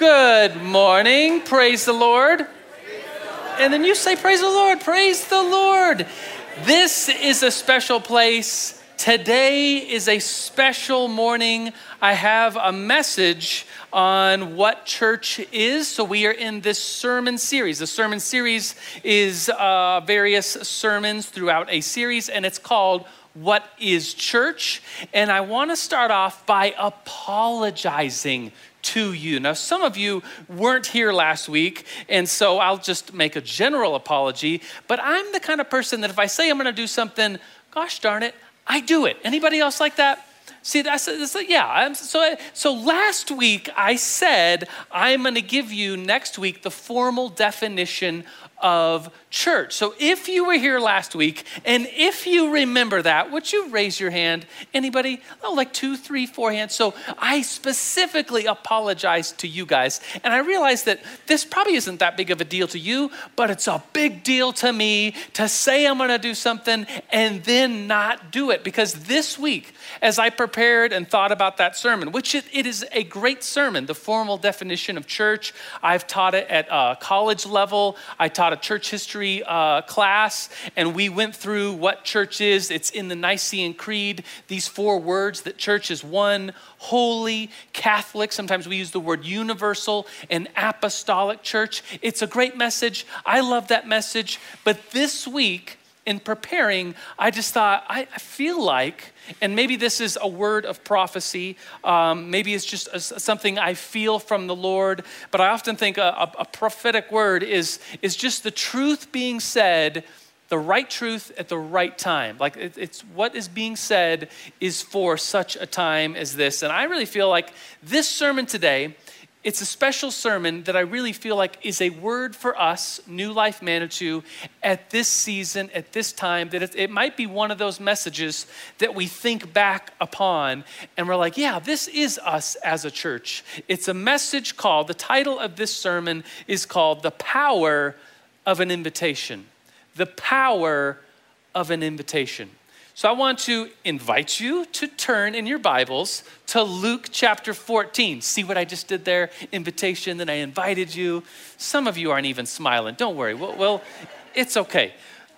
Good morning. Praise the Lord. And then you say, Praise the Lord. Praise the Lord. This is a special place. Today is a special morning. I have a message on what church is. So, we are in this sermon series. The sermon series is uh, various sermons throughout a series, and it's called What is Church? And I want to start off by apologizing to you. Now, some of you weren't here last week, and so I'll just make a general apology. But I'm the kind of person that if I say I'm going to do something, gosh darn it, I do it. Anybody else like that? See, that's, that's yeah. So, so last week I said I'm going to give you next week the formal definition of church. So if you were here last week and if you remember that, would you raise your hand? Anybody? Oh, like two, three, four hands. So I specifically apologize to you guys. And I realize that this probably isn't that big of a deal to you, but it's a big deal to me to say I'm going to do something and then not do it. Because this week, as I prepared and thought about that sermon, which it, it is a great sermon, the formal definition of church. I've taught it at a college level. I taught a church history uh, class, and we went through what church is. It's in the Nicene Creed, these four words that church is one, holy, Catholic. Sometimes we use the word universal and apostolic church. It's a great message. I love that message. But this week, in preparing, I just thought, I, I feel like, and maybe this is a word of prophecy, um, maybe it's just a, something I feel from the Lord, but I often think a, a, a prophetic word is, is just the truth being said the right truth at the right time. Like it, it's what is being said is for such a time as this. And I really feel like this sermon today it's a special sermon that I really feel like is a word for us, New Life Manitou, at this season, at this time, that it, might be one of those messages that we think back upon and we're like, yeah, this is us as a church. It's a message called, the title of this sermon is called The Power of an Invitation. The Power of an Invitation. So I want to invite you to turn in your Bibles to Luke chapter 14. See what I just did there? Invitation, then I invited you. Some of you aren't even smiling. Don't worry. Well, well it's okay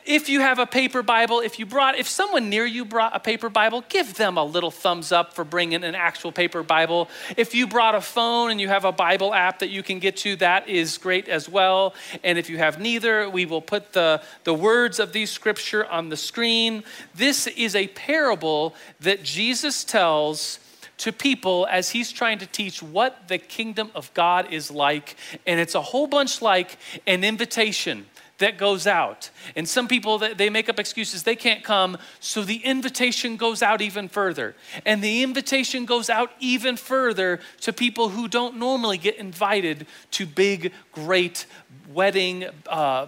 if you have a paper Bible, if you brought, if someone near you brought a paper Bible, give them a little thumbs up for bringing an actual paper Bible. If you brought a phone and you have a Bible app that you can get to, that is great as well. And if you have neither, we will put the, the words of these scripture on the screen. This is a parable that Jesus tells to people as he's trying to teach what the kingdom of God is like. And it's a whole bunch like an invitation that goes out. And some people they make up excuses they can't come, so the invitation goes out even further. And the invitation goes out even further to people who don't normally get invited to big, great wedding uh,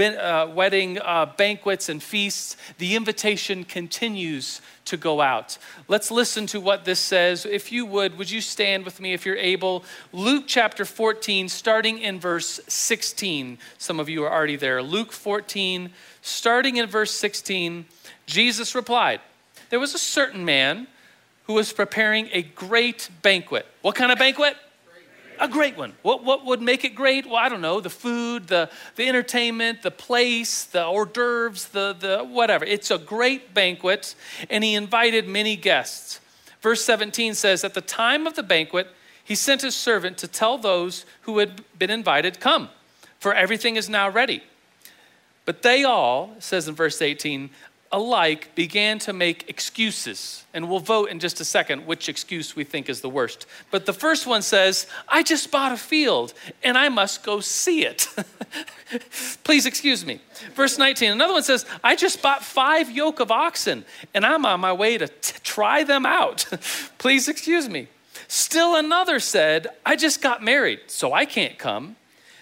uh, wedding uh, banquets and feasts, the invitation continues to go out. Let's listen to what this says. If you would, would you stand with me if you're able? Luke chapter 14, starting in verse 16. Some of you are already there. Luke 14, starting in verse 16, Jesus replied, There was a certain man who was preparing a great banquet. What kind of banquet? A great one. What, what would make it great? Well, I don't know, the food, the, the entertainment, the place, the hors d'oeuvres, the, the whatever. It's a great banquet, and he invited many guests. Verse 17 says, At the time of the banquet, he sent his servant to tell those who had been invited, Come, for everything is now ready. But they all, says in verse 18, alike began to make excuses. And we'll vote in just a second which excuse we think is the worst. But the first one says, I just bought a field and I must go see it. Please excuse me. Verse 19, another one says, I just bought five yoke of oxen and I'm on my way to t- try them out. Please excuse me. Still another said, I just got married, so I can't come.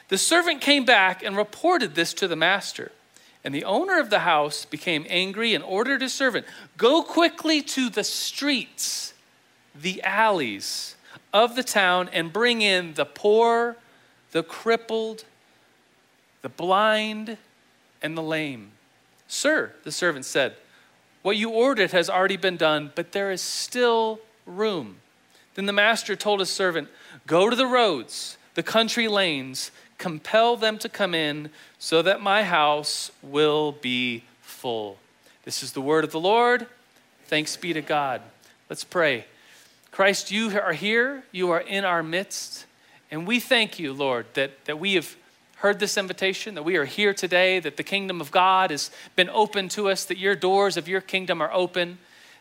The servant came back and reported this to the master. And the owner of the house became angry and ordered his servant, Go quickly to the streets, the alleys of the town, and bring in the poor, the crippled, the blind, and the lame. Sir, the servant said, What you ordered has already been done, but there is still room. Then the master told his servant, Go to the roads the country lanes, compel them to come in, so that my house will be full. This is the word of the Lord. Thanks be to God. Let's pray. Christ, you are here, you are in our midst, and we thank you, Lord, that, that we have heard this invitation, that we are here today, that the kingdom of God has been open to us, that your doors of your kingdom are open.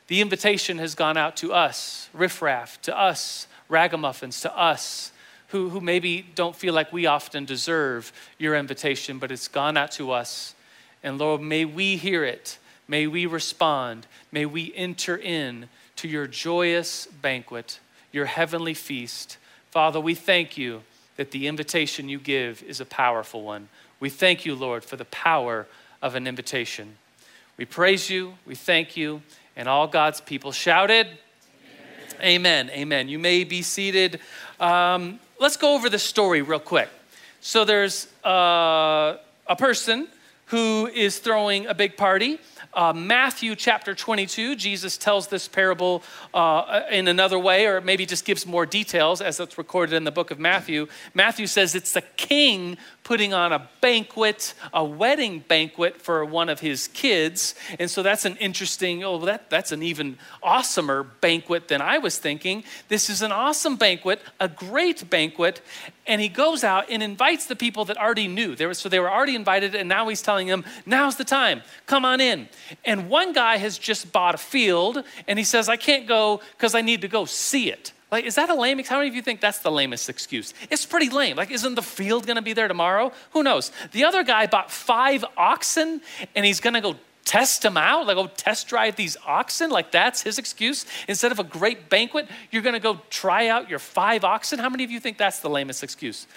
The invitation has gone out to us, riffraff, to us, ragamuffins, to us, who, who maybe don't feel like we often deserve your invitation, but it's gone out to us. And Lord, may we hear it. May we respond. May we enter in to your joyous banquet, your heavenly feast. Father, we thank you that the invitation you give is a powerful one. We thank you, Lord, for the power of an invitation. We praise you, we thank you, and all God's people shouted, Amen. Amen. You may be seated. Um, let's go over the story real quick. So there's uh, a person who is throwing a big party uh, Matthew chapter 22, Jesus tells this parable uh, in another way, or maybe just gives more details as it's recorded in the book of Matthew. Matthew says it's the king putting on a banquet, a wedding banquet for one of his kids. And so that's an interesting, oh, that, that's an even awesomer banquet than I was thinking. This is an awesome banquet, a great banquet. And he goes out and invites the people that already knew. There was, so they were already invited, and now he's telling them, now's the time, come on in. And one guy has just bought a field, and he says, I can't go because I need to go see it. Like, is that a lame? How many of you think that's the lamest excuse? It's pretty lame. Like, isn't the field to be there tomorrow? Who knows? The other guy bought five oxen and he's to go test them out, like go test drive these oxen. Like that's his excuse. Instead of a great banquet, you're to go try out your five oxen. How many of you think that's the lamest excuse?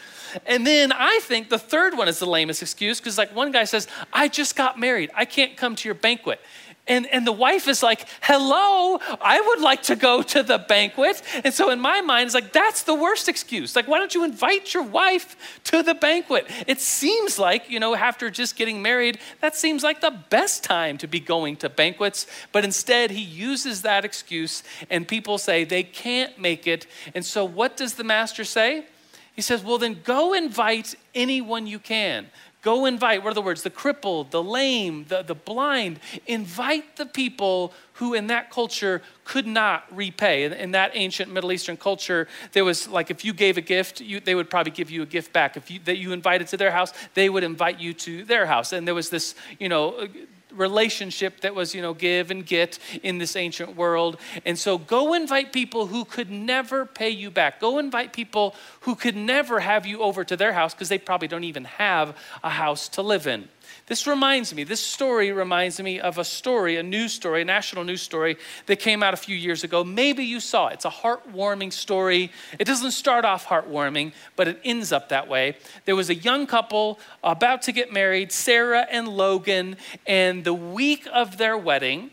And then I think the third one is the lamest excuse because, like, one guy says, I just got married. I can't come to your banquet. And, and the wife is like, hello, I would like to go to the banquet. And so in my mind, it's like, that's the worst excuse. Like, why don't you invite your wife to the banquet? It seems like, you know, after just getting married, that seems like the best time to be going to banquets. But instead, he uses that excuse, and people say they can't make it. And so what does the master say? He says, well, then go invite anyone you can. Go invite, what are the words? The crippled, the lame, the, the blind. Invite the people who in that culture could not repay. In, in, that ancient Middle Eastern culture, there was like if you gave a gift, you, they would probably give you a gift back. If you, that you invited to their house, they would invite you to their house. And there was this, you know, relationship that was, you know, give and get in this ancient world. And so go invite people who could never pay you back. Go invite people who could never have you over to their house because they probably don't even have a house to live in. This reminds me, this story reminds me of a story, a news story, a national news story that came out a few years ago. Maybe you saw it. It's a heartwarming story. It doesn't start off heartwarming, but it ends up that way. There was a young couple about to get married, Sarah and Logan, and the week of their wedding,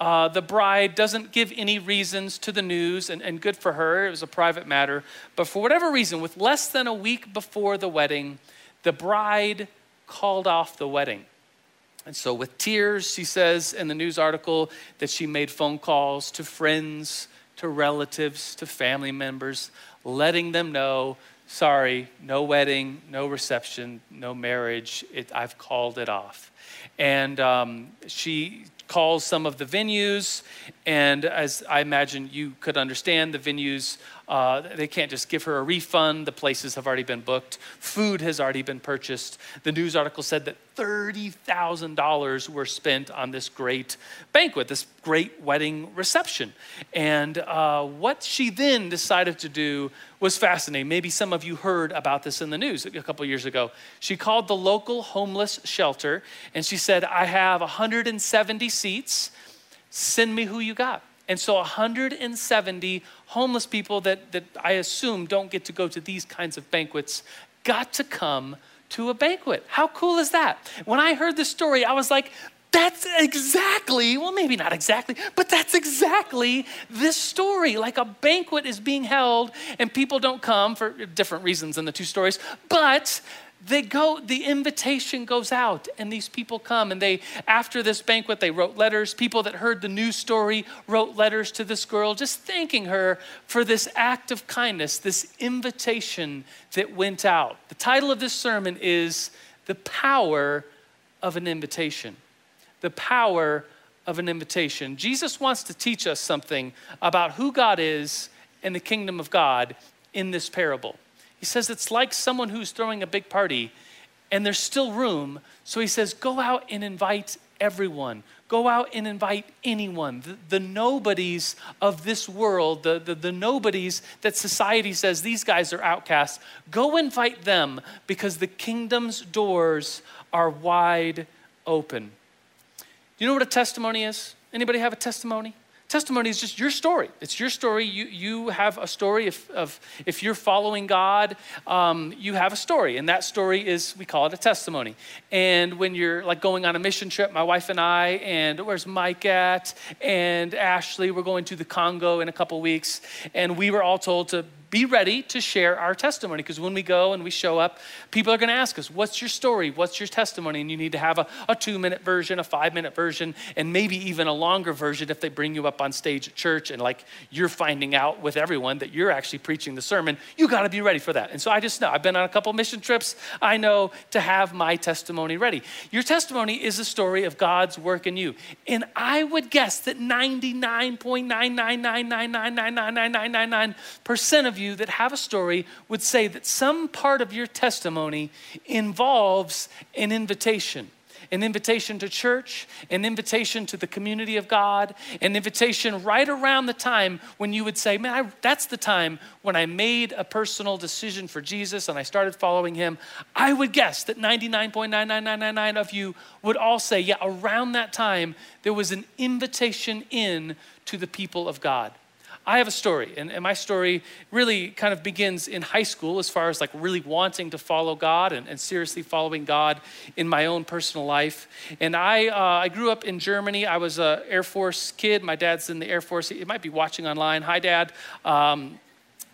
uh, the bride doesn't give any reasons to the news, and, and good for her. It was a private matter. But for whatever reason, with less than a week before the wedding, the bride called off the wedding. And so, with tears, she says in the news article that she made phone calls to friends, to relatives, to family members, letting them know sorry, no wedding, no reception, no marriage. It, I've called it off. And um, she calls some of the venues, and as I imagine you could understand, the venues uh, they can't just give her a refund. The places have already been booked. Food has already been purchased. The news article said that $30,000 were spent on this great banquet, this great wedding reception. And uh, what she then decided to do was fascinating. Maybe some of you heard about this in the news a couple years ago. She called the local homeless shelter and she said, I have 170 seats. Send me who you got. And so 170 homeless people that, that I assume don't get to go to these kinds of banquets got to come to a banquet. How cool is that? When I heard this story, I was like, That's exactly, well, maybe not exactly, but that's exactly this story. Like a banquet is being held, and people don't come for different reasons in the two stories, but they go the invitation goes out and these people come and they after this banquet they wrote letters. People that heard the news story wrote letters to this girl just thanking her for this act of kindness this invitation that went out. The title of this sermon is the power of an invitation. The power of an invitation. Jesus wants to teach us something about who god is and the kingdom of god in this parable he says it's like someone who's throwing a big party and there's still room. So he says, go out and invite everyone. Go out and invite anyone. The, the nobodies of this world, the, the, the nobodies that society says these guys are outcasts, go invite them because the kingdom's doors are wide open. Do you know what a testimony is? Anybody have a testimony? Testimony is just your story. It's your story. You, you have a story. If, of, if you're following God, um, you have a story. And that story is, we call it a testimony. And when you're like going on a mission trip, my wife and I, and where's Mike at? And Ashley, we're going to the Congo in a couple weeks. And we were all told to be ready to share our testimony because when we go and we show up, people are going to ask us, What's your story? What's your testimony? And you need to have a, a two minute version, a five minute version, and maybe even a longer version if they bring you up on stage at church and like you're finding out with everyone that you're actually preaching the sermon. You got to be ready for that. And so I just know, I've been on a couple mission trips. I know to have my testimony ready. Your testimony is a story of God's work in you. And I would guess that 99.999999999% of you that have a story would say that some part of your testimony involves an invitation an invitation to church, an invitation to the community of God, an invitation right around the time when you would say, Man, I, that's the time when I made a personal decision for Jesus and I started following him. I would guess that 99.99999 of you would all say, Yeah, around that time, there was an invitation in to the people of God. I have a story, and, and, my story really kind of begins in high school as far as like really wanting to follow God and, and seriously following God in my own personal life. And I, uh, I grew up in Germany. I was an Air Force kid. My dad's in the Air Force. He might be watching online. Hi, Dad. Um,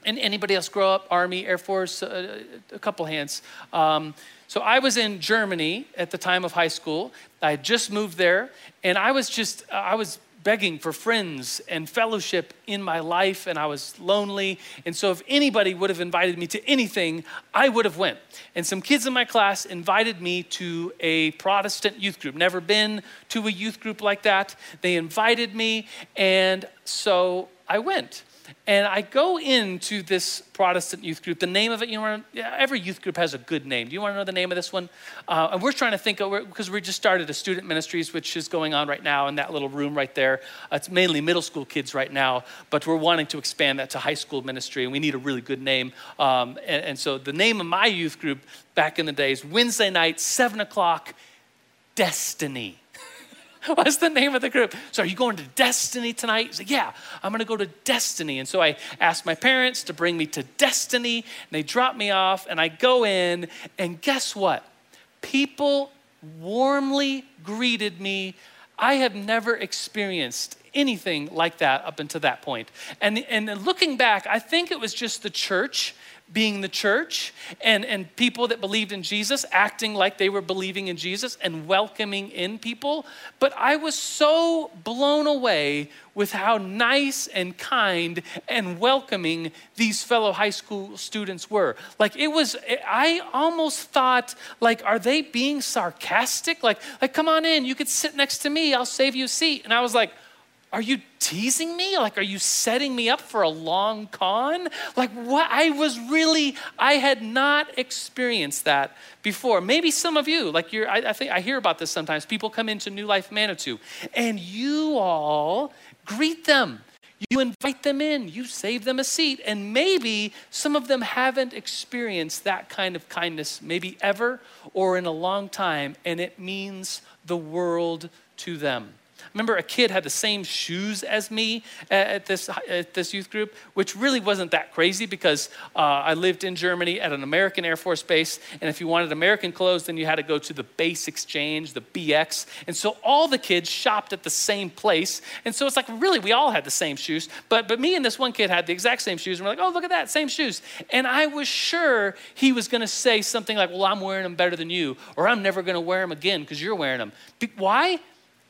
and anybody else grow up? Army, Air Force, uh, a couple hands. Um, so I was in Germany at the time of high school. I had just moved there, and I was just, I was begging for friends and fellowship in my life and I was lonely. And so if anybody would have invited me to anything, I would have went. And some kids in my class invited me to a Protestant youth group. Never been to a youth group like that. They invited me and so I went. And I go into this Protestant youth group. The name of it, you know, every youth group has a good name. Do you want to know the name of this one? Uh, and we're trying to think of because we just started a student ministries, which is going on right now in that little room right there. Uh, it's mainly middle school kids right now, but we're wanting to expand that to high school ministry, and we need a really good name. Um, and, and so the name of my youth group back in the days, Wednesday night, seven o'clock, Destiny. What's the name of the group? So, are you going to Destiny tonight? He's like, Yeah, I'm going to go to Destiny. And so I asked my parents to bring me to Destiny, and they drop me off, and I go in, and guess what? People warmly greeted me. I have never experienced anything like that up until that point. And, and looking back, I think it was just the church being the church and, and people that believed in Jesus acting like they were believing in Jesus and welcoming in people. But I was so blown away with how nice and kind and welcoming these fellow high school students were. Like it was, I almost thought, like, are they being sarcastic? Like, like, come on in, you could sit next to me, I'll save you a seat. And I was like, are you teasing me? Like, are you setting me up for a long con? Like, what? I was really, I had not experienced that before. Maybe some of you, like, you're, I, I think I hear about this sometimes. People come into New Life Manitou, and you all greet them. You invite them in, you save them a seat, and maybe some of them haven't experienced that kind of kindness, maybe ever or in a long time, and it means the world to them. Remember a kid had the same shoes as me at, this, at this youth group, which really wasn't that crazy because uh, I lived in Germany at an American Air Force base. And if you wanted American clothes, then you had to go to the base exchange, the BX. And so all the kids shopped at the same place. And so it's like, really, we all had the same shoes. But, but me and this one kid had the exact same shoes. And we're like, oh, look at that, same shoes. And I was sure he was going to say something like, well, I'm wearing them better than you, or I'm never going to wear them again because you're wearing them. Why?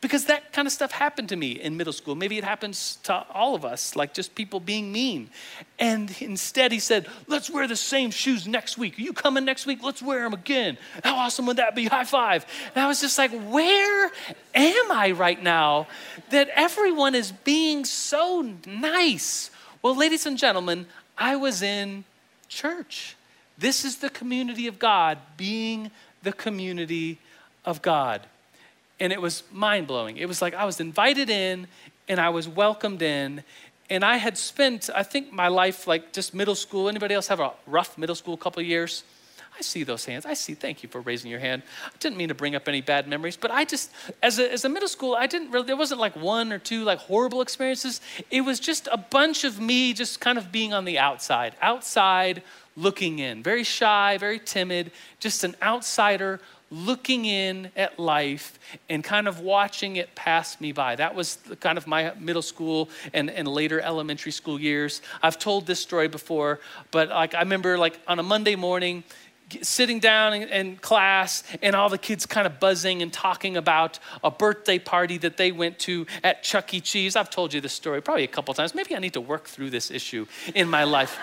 Because that kind of stuff happened to me in middle school. Maybe it happens to all of us, like just people being mean. And instead, he said, Let's wear the same shoes next week. Are you coming next week? Let's wear them again. How awesome would that be? High five. And I was just like, Where am I right now that everyone is being so nice? Well, ladies and gentlemen, I was in church. This is the community of God being the community of God. And it was mind blowing. It was like I was invited in and I was welcomed in. And I had spent, I think, my life like just middle school. Anybody else have a rough middle school couple years? I see those hands. I see. Thank you for raising your hand. I didn't mean to bring up any bad memories, but I just, as a, as a middle school, I didn't really, there wasn't like one or two like horrible experiences. It was just a bunch of me just kind of being on the outside, outside looking in, very shy, very timid, just an outsider looking in at life and kind of watching it pass me by. That was kind of my middle school and, and later elementary school years. I've told this story before, but like I remember like on a Monday morning, sitting down in, in, class and all the kids kind of buzzing and talking about a birthday party that they went to at Chuck E. Cheese. I've told you this story probably a couple times. Maybe I need to work through this issue in my life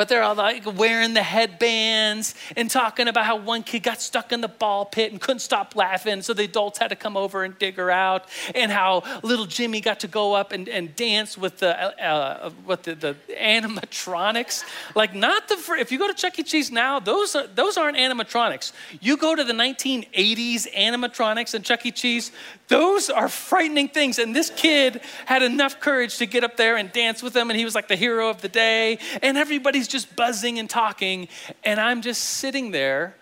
but they're all like wearing the headbands and talking about how one kid got stuck in the ball pit and couldn't stop laughing, so the adults had to come over and dig her out, and how little Jimmy got to go up and, and dance with the uh, with the, the animatronics. Like not the if you go to Chuck E. Cheese now, those are those aren't animatronics. You go to the 1980s animatronics and Chuck E. Cheese, those are frightening things. And this kid had enough courage to get up there and dance with them, and he was like the hero of the day, and everybody's just buzzing and talking, and I'm just sitting there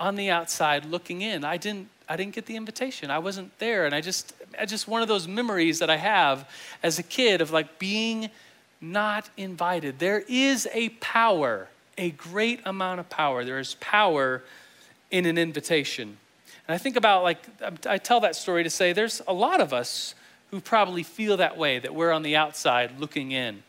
on the outside looking in. I didn't I didn't get the invitation. I wasn't there. And I just I just one of those memories that I have as a kid of like being not invited. There is a power, a great amount of power. There is power in an invitation. And I think about like um, I tell that story to say there's a lot of us who probably feel that way, that we're on the outside looking in.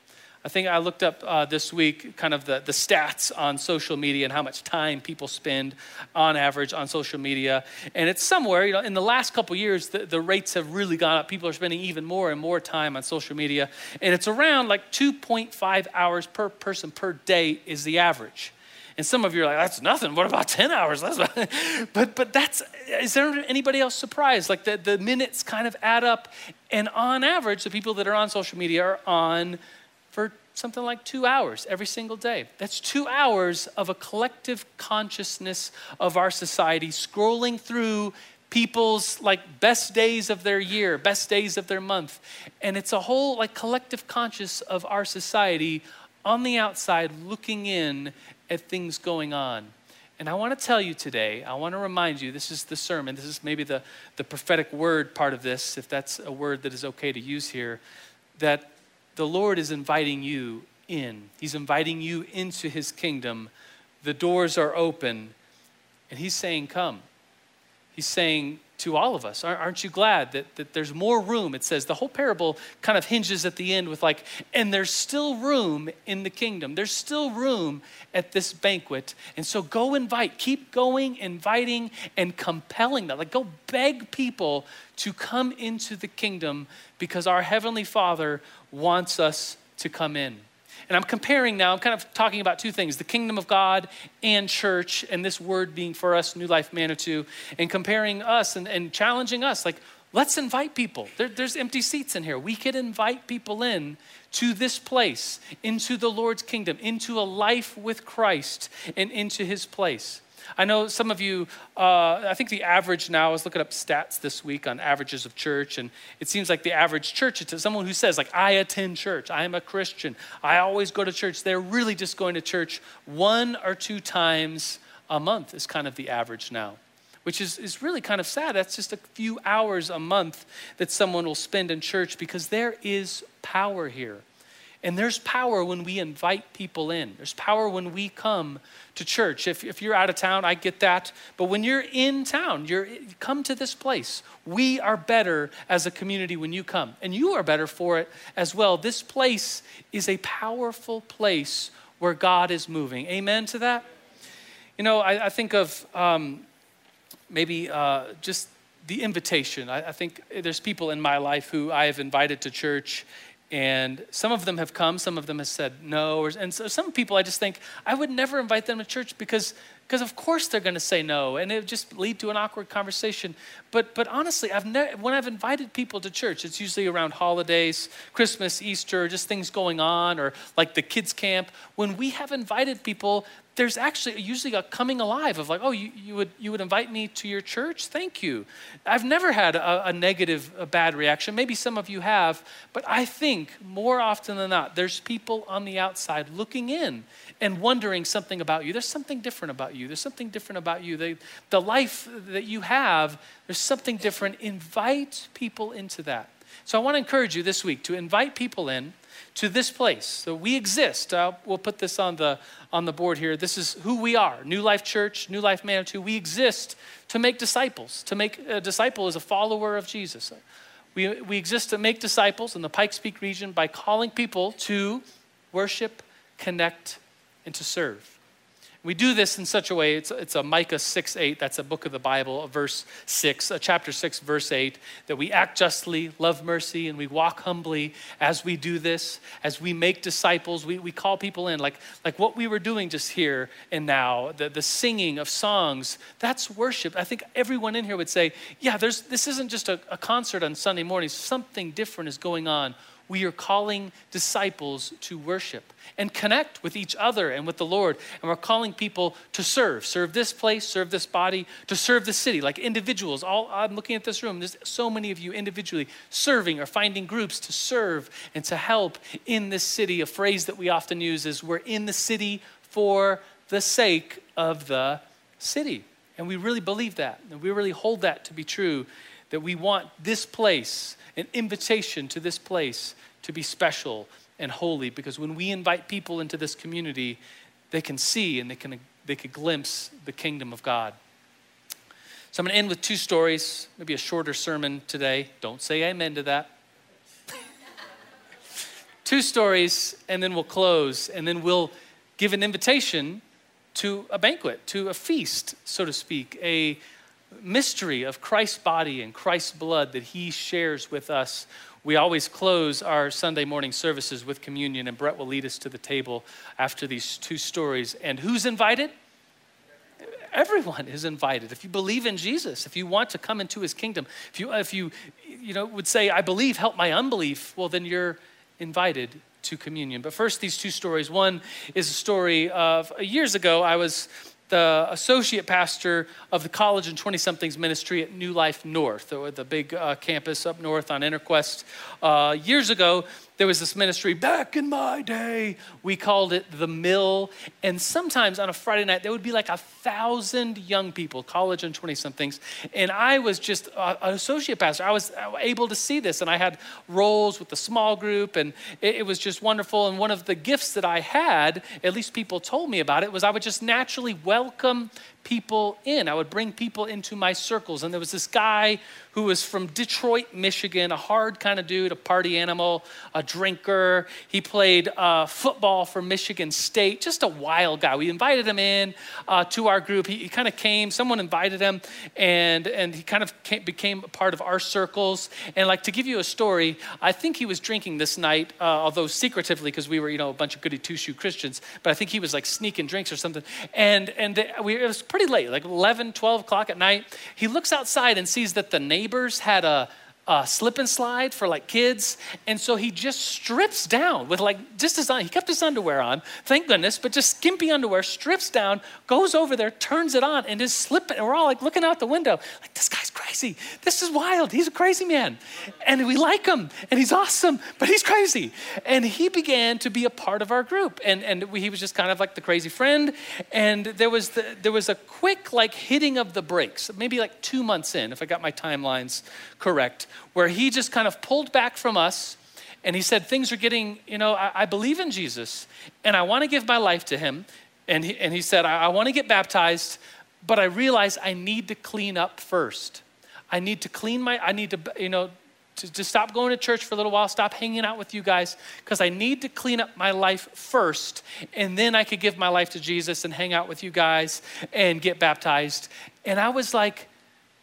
I think I looked up uh, this week kind of the, the stats on social media and how much time people spend on average on social media. And it's somewhere, you know, in the last couple years, the, the rates have really gone up. People are spending even more and more time on social media. And it's around like 2.5 hours per person per day is the average. And some of you are like, that's nothing. What about 10 hours? But but that's is there anybody else surprised? Like the, the minutes kind of add up. And on average, the people that are on social media are on for something like two hours every single day. That's two hours of a collective consciousness of our society scrolling through people's like best days of their year, best days of their month. And it's a whole like collective conscious of our society on the outside looking in at things going on. And I want to tell you today, I want to remind you, this is the sermon, this is maybe the, the prophetic word part of this, if that's a word that is okay to use here, that the Lord is inviting you in. He's inviting you into his kingdom. The doors are open, and he's saying, Come. He's saying to all of us, Aren't you glad that, that there's more room? It says the whole parable kind of hinges at the end with, like, and there's still room in the kingdom. There's still room at this banquet. And so go invite, keep going, inviting, and compelling them. Like, go beg people to come into the kingdom because our Heavenly Father wants us to come in. And I'm comparing now, I'm kind of talking about two things the kingdom of God and church, and this word being for us, New Life Manitou, and comparing us and, and challenging us. Like, let's invite people. There, there's empty seats in here. We could invite people in to this place, into the Lord's kingdom, into a life with Christ, and into his place. I know some of you, uh, I think the average now, I was looking up stats this week on averages of church, and it seems like the average church, it's someone who says, like, I attend church, I am a Christian, I always go to church. They're really just going to church one or two times a month, is kind of the average now. which is, is really kind of sad. That's just a few hours a month that someone will spend in church because there is power here. And there's power when we invite people in. There's power when we come to church. If, if you're out of town, I get that. But when you're in town, you're, come to this place. We are better as a community when you come. And you are better for it as well. This place is a powerful place where God is moving. Amen to that? You know, I, I think of um, maybe uh, just the invitation. I, I think there's people in my life who I have invited to church and some of them have come, some of them have said no. And so some people I just think I would never invite them to church because, because of course they're going to say no, and it just lead to an awkward conversation. But, but honestly, I've ne- when I've invited people to church, it's usually around holidays, Christmas, Easter, just things going on, or like the kids' camp. When we have invited people, there's actually usually a coming alive of like, oh, you, you, would, you would invite me to your church? Thank you. I've never had a, a negative, a bad reaction. Maybe some of you have, but I think more often than not, there's people on the outside looking in and wondering something about you. There's something different about you. There's something different about you. The, the life that you have, there's something different. Invite people into that. So I want to encourage you this week to invite people in to this place. So we exist. Uh, we'll put this on the on the board here. This is who we are. New Life Church, New Life Manitou. We exist to make disciples. To make a disciple is a follower of Jesus. We, we exist to make disciples in the Pikes Peak region by calling people to worship, connect, and to serve. We do this in such a way, it's, it's a Micah 6 8, that's a book of the Bible, a verse 6, a chapter 6, verse 8, that we act justly, love mercy, and we walk humbly as we do this, as we make disciples. We, we call people in, like, like what we were doing just here and now, the, the singing of songs, that's worship. I think everyone in here would say, yeah, there's, this isn't just a, a concert on Sunday mornings, something different is going on we are calling disciples to worship and connect with each other and with the Lord. And we're calling people to serve, serve this place, serve this body, to serve the city, like individuals. All I'm looking at this room, there's so many of you individually serving or finding groups to serve and to help in this city. A phrase that we often use is we're in the city for the sake of the city. And we really believe that. And we really hold that to be true that we want this place an invitation to this place to be special and holy because when we invite people into this community, they can see and they can, they can glimpse the kingdom of God. So I'm going to end with two stories, maybe a shorter sermon today. Don't say amen to that. two stories, and then we'll close, and then we'll give an invitation to a banquet, to a feast, so to speak, a mystery of Christ's body and Christ's blood that he shares with us. We always close our Sunday morning services with communion, and Brett will lead us to the table after these two stories. And who's invited? Everyone is invited. If you believe in Jesus, if you want to come into his kingdom, if you, if you, you know, would say, I believe, help my unbelief, well, then you're invited to communion. But first, these two stories. One is a story of uh, years ago, I was the associate pastor of the college and 20 somethings ministry at New Life North, the big uh, campus up north on Interquest. Uh, years ago, there was this ministry back in my day. We called it the Mill. And sometimes on a Friday night, there would be like a thousand young people, college and 20 somethings. And I was just an associate pastor. I was able to see this. And I had roles with the small group. And it was just wonderful. And one of the gifts that I had, at least people told me about it, was I would just naturally welcome people in. I would bring people into my circles. And there was this guy who was from Detroit, Michigan, a hard kind of dude, a party animal, a drinker. He played uh, football for Michigan State, just a wild guy. We invited him in uh, to our group. He, he kind of came, someone invited him, and, and he kind of came, became a part of our circles. And like to give you a story, I think he was drinking this night, uh, although secretively, because we were, you know, a bunch of goody two shoe Christians, but I think he was like sneaking drinks or something. And, and we, it was pretty late, like 11, 12 o'clock at night. He looks outside and sees that the neighbors had a, a slip and slide for like kids. And so he just strips down with like just his, he kept his underwear on, thank goodness, but just skimpy underwear, strips down, goes over there, turns it on, and is slipping. And we're all like looking out the window, like, this guy's crazy. This is wild. He's a crazy man. And we like him, and he's awesome, but he's crazy. And he began to be a part of our group. And, and we, he was just kind of like the crazy friend. And there was, the, there was a quick, like, hitting of the brakes, maybe like two months in, if I got my timelines correct, where he just kind of pulled back from us. And he said, Things are getting, you know, I, I believe in Jesus, and I want to give my life to him. And he, and he said, I, I want to get baptized, but I realize I need to clean up first. I need to clean my, I need to, you know, to, to stop going to church for a little while, stop hanging out with you guys, because I need to clean up my life first, and then I could give my life to Jesus and hang out with you guys and get baptized. And I was like,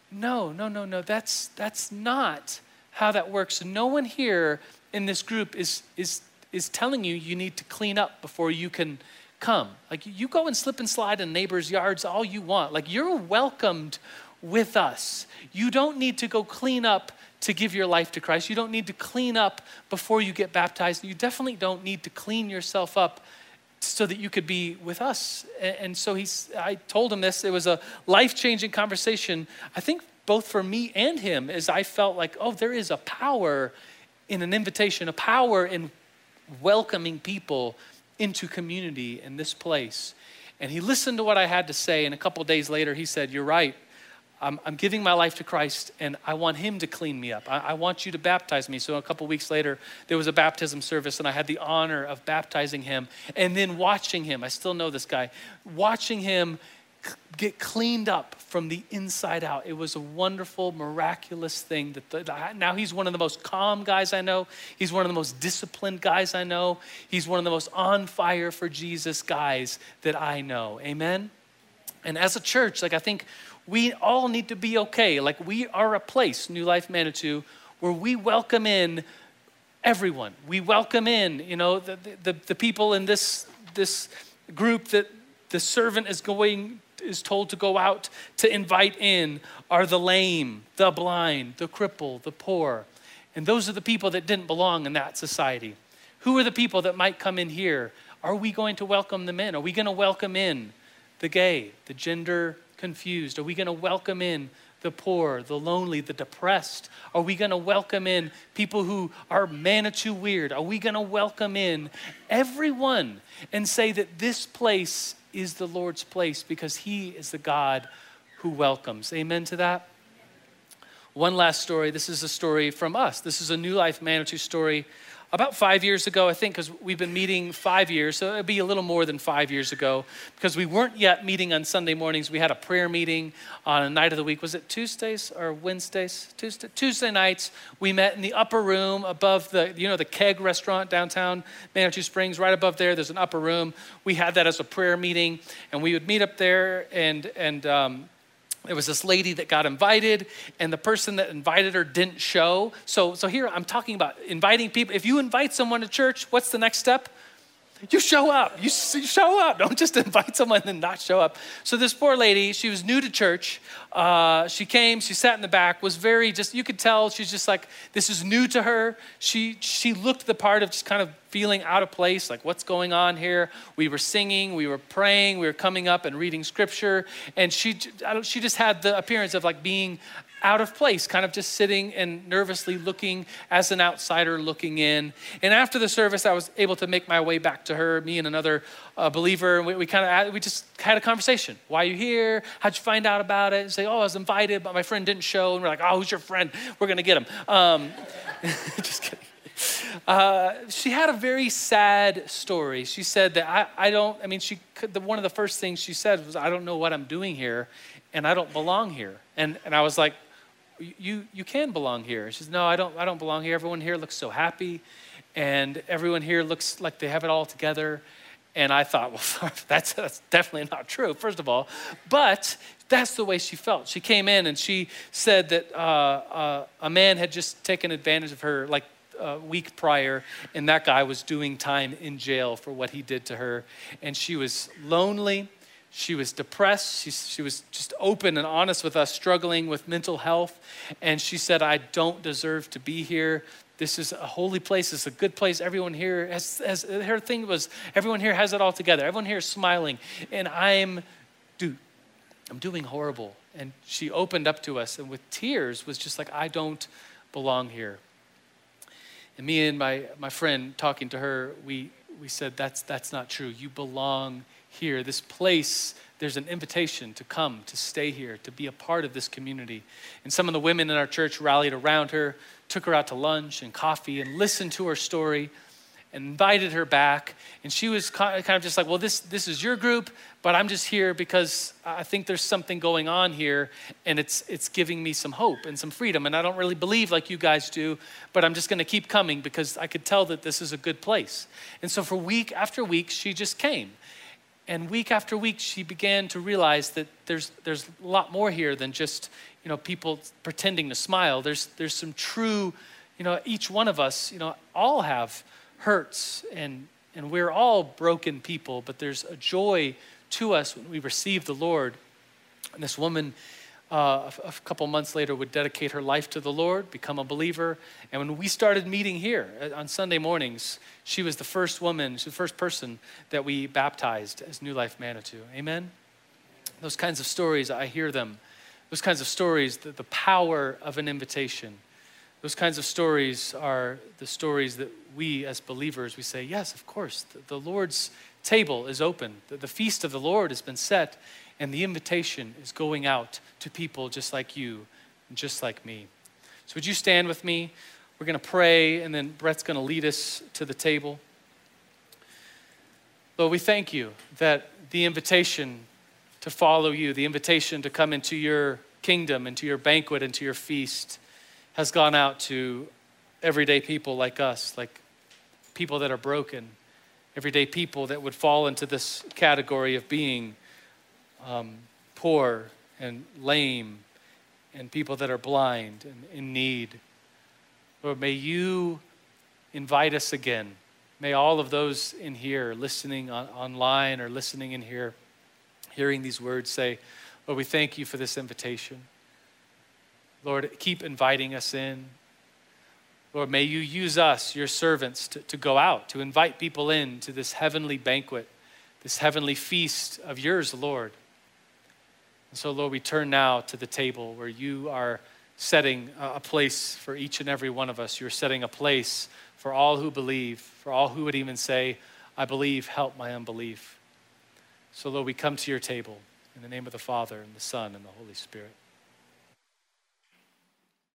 no, no, no, no, that's, that's not how that works. No one here in this group is, is, is telling you you need to clean up before you can come. Like you go and slip and slide in neighbors' yards all you want. Like you're welcomed with us. You don't need to go clean up to give your life to Christ. You don't need to clean up before you get baptized. You definitely don't need to clean yourself up so that you could be with us. And so he's I told him this. It was a life-changing conversation. I think both for me and him as I felt like, oh, there is a power in an invitation, a power in welcoming people into community in this place. And he listened to what I had to say, and a couple days later, he said, You're right. I'm, I'm, giving my life to Christ, and I want Him to clean me up. I, I want you to baptize me. So, a couple weeks later, there was a baptism service, and I had the honor of baptizing him and then watching him. I still know this guy, watching him get cleaned up from the inside out. It was a wonderful, miraculous thing. That the, now he's one of the most calm guys I know. He's one of the most disciplined guys I know. He's one of the most on fire for Jesus guys that I know. Amen. And as a church, like I think we all need to be okay. Like we are a place, New Life Manitou, where we welcome in everyone. We welcome in, you know, the, the, the people in this this group that the servant is going is told to go out to invite in are the lame, the blind, the crippled, the poor. And those are the people that didn't belong in that society. Who are the people that might come in here? Are we going to welcome them in? Are we going to welcome in the gay, the gender confused? Are we going to welcome in the poor, the lonely, the depressed? Are we going to welcome in people who are Manitou weird? Are we going to welcome in everyone and say that this place is the Lord's place because He is the God who welcomes. Amen to that? One last story. This is a story from us. This is a New Life Manitou story about five years ago, I think, because we've been meeting five years, so it'd be a little more than five years ago, because we weren't yet meeting on Sunday mornings. We had a prayer meeting on a night of the week. Was it Tuesdays or Wednesdays? Tuesday, Tuesday nights. We met in the upper room above the, you know, the Keg restaurant downtown Manitou Springs. Right above there, there's an upper room. We had that as a prayer meeting, and we would meet up there and and. Um, there was this lady that got invited and the person that invited her didn't show. So so here i'm talking about inviting people. If you invite someone to church what's the next step you show up. You, show up. Don't just invite someone and not show up. So this poor lady she was new to church. Uh, she came she sat in the back was very just you could tell she's just like this is new to her. She she looked the part of just kind of feeling out of place, like what's going on here. We were singing, we were praying, we were coming up and reading scripture, and she, she just had the appearance of like being out of place, kind of just sitting and nervously looking as an outsider looking in. And after the service, I was able to make my way back to her, me and another uh, believer, and we, we kind of we just had a conversation. Why are you here? How'd you find out about it? And say, oh, I was invited, but my friend didn't show. And we're like, oh, who's your friend? We're gonna get him. Um, just kidding. Uh, she had a very sad story. She said that I, I don't, I mean, she could, the, one of the first things she said was, I don't know what I'm doing here and I don't belong here. And, and I was like, you, you can belong here. She says, no, I don't, I don't belong here. Everyone here looks so happy and everyone here looks like they have it all together. And I thought, well, that's, that's definitely not true, first of all. But that's the way she felt. She came in and she said that uh, uh, a man had just taken advantage of her, like a week prior, and that guy was doing time in jail for what he did to her. And she was lonely. She was depressed. She, she was just open and honest with us, struggling with mental health. And she said, I don't deserve to be here. This is a holy place. It's a good place. Everyone here has, has her thing was everyone here has it all together. Everyone here is smiling. And I'm, dude, I'm doing horrible. And she opened up to us and with tears was just like, I don't belong here. And me and my, my friend talking to her, we, we said, that's, that's not true. You belong here. This place, there's an invitation to come, to stay here, to be a part of this community. And some of the women in our church rallied around her, took her out to lunch and coffee, and listened to her story and invited her back. And she was kind of just like, well, this, this is your group, but I'm just here because I think there's something going on here and it's, it's giving me some hope and some freedom. And I don't really believe like you guys do, but I'm just going to keep coming because I could tell that this is a good place. And so for week after week, she just came. And week after week, she began to realize that there's, there's a lot more here than just, you know, people pretending to smile. There's, there's some true, you know, each one of us, you know, all have hurts and, and we're all broken people, but there's a joy to us when we receive the Lord. And this woman, uh, a, couple months later, would dedicate her life to the Lord, become a believer. And when we started meeting here uh, on Sunday mornings, she was the first woman, she was the first person that we baptized as New Life Manitou. Amen? Those kinds of stories, I hear them. Those kinds of stories, the, the power of an invitation. Those kinds of stories are the stories that we as believers, we say, yes, of course, the, the Lord's table is open. The, the feast of the Lord has been set, and the invitation is going out to people just like you and just like me. So would you stand with me? We're going to pray, and then Brett's going to lead us to the table. Lord, we thank you that the invitation to follow you, the invitation to come into your kingdom, into your banquet, into your feast, has gone out to everyday people like us, like people that are broken, everyday people that would fall into this category of being um, poor and lame and people that are blind and in need. Lord, may you invite us again. May all of those in here, listening on, online or listening in here, hearing these words say, Lord, we thank you for this invitation. Lord, keep inviting us in. Lord, may you use us, your servants, to, to go out, to invite people in to this heavenly banquet, this heavenly feast of yours, Lord. And so, Lord, we turn now to the table where you are setting a place for each and every one of us. You're setting a place for all who believe, for all who would even say, I believe, help my unbelief. So, Lord, we come to your table in the name of the Father, and the Son, and the Holy Spirit.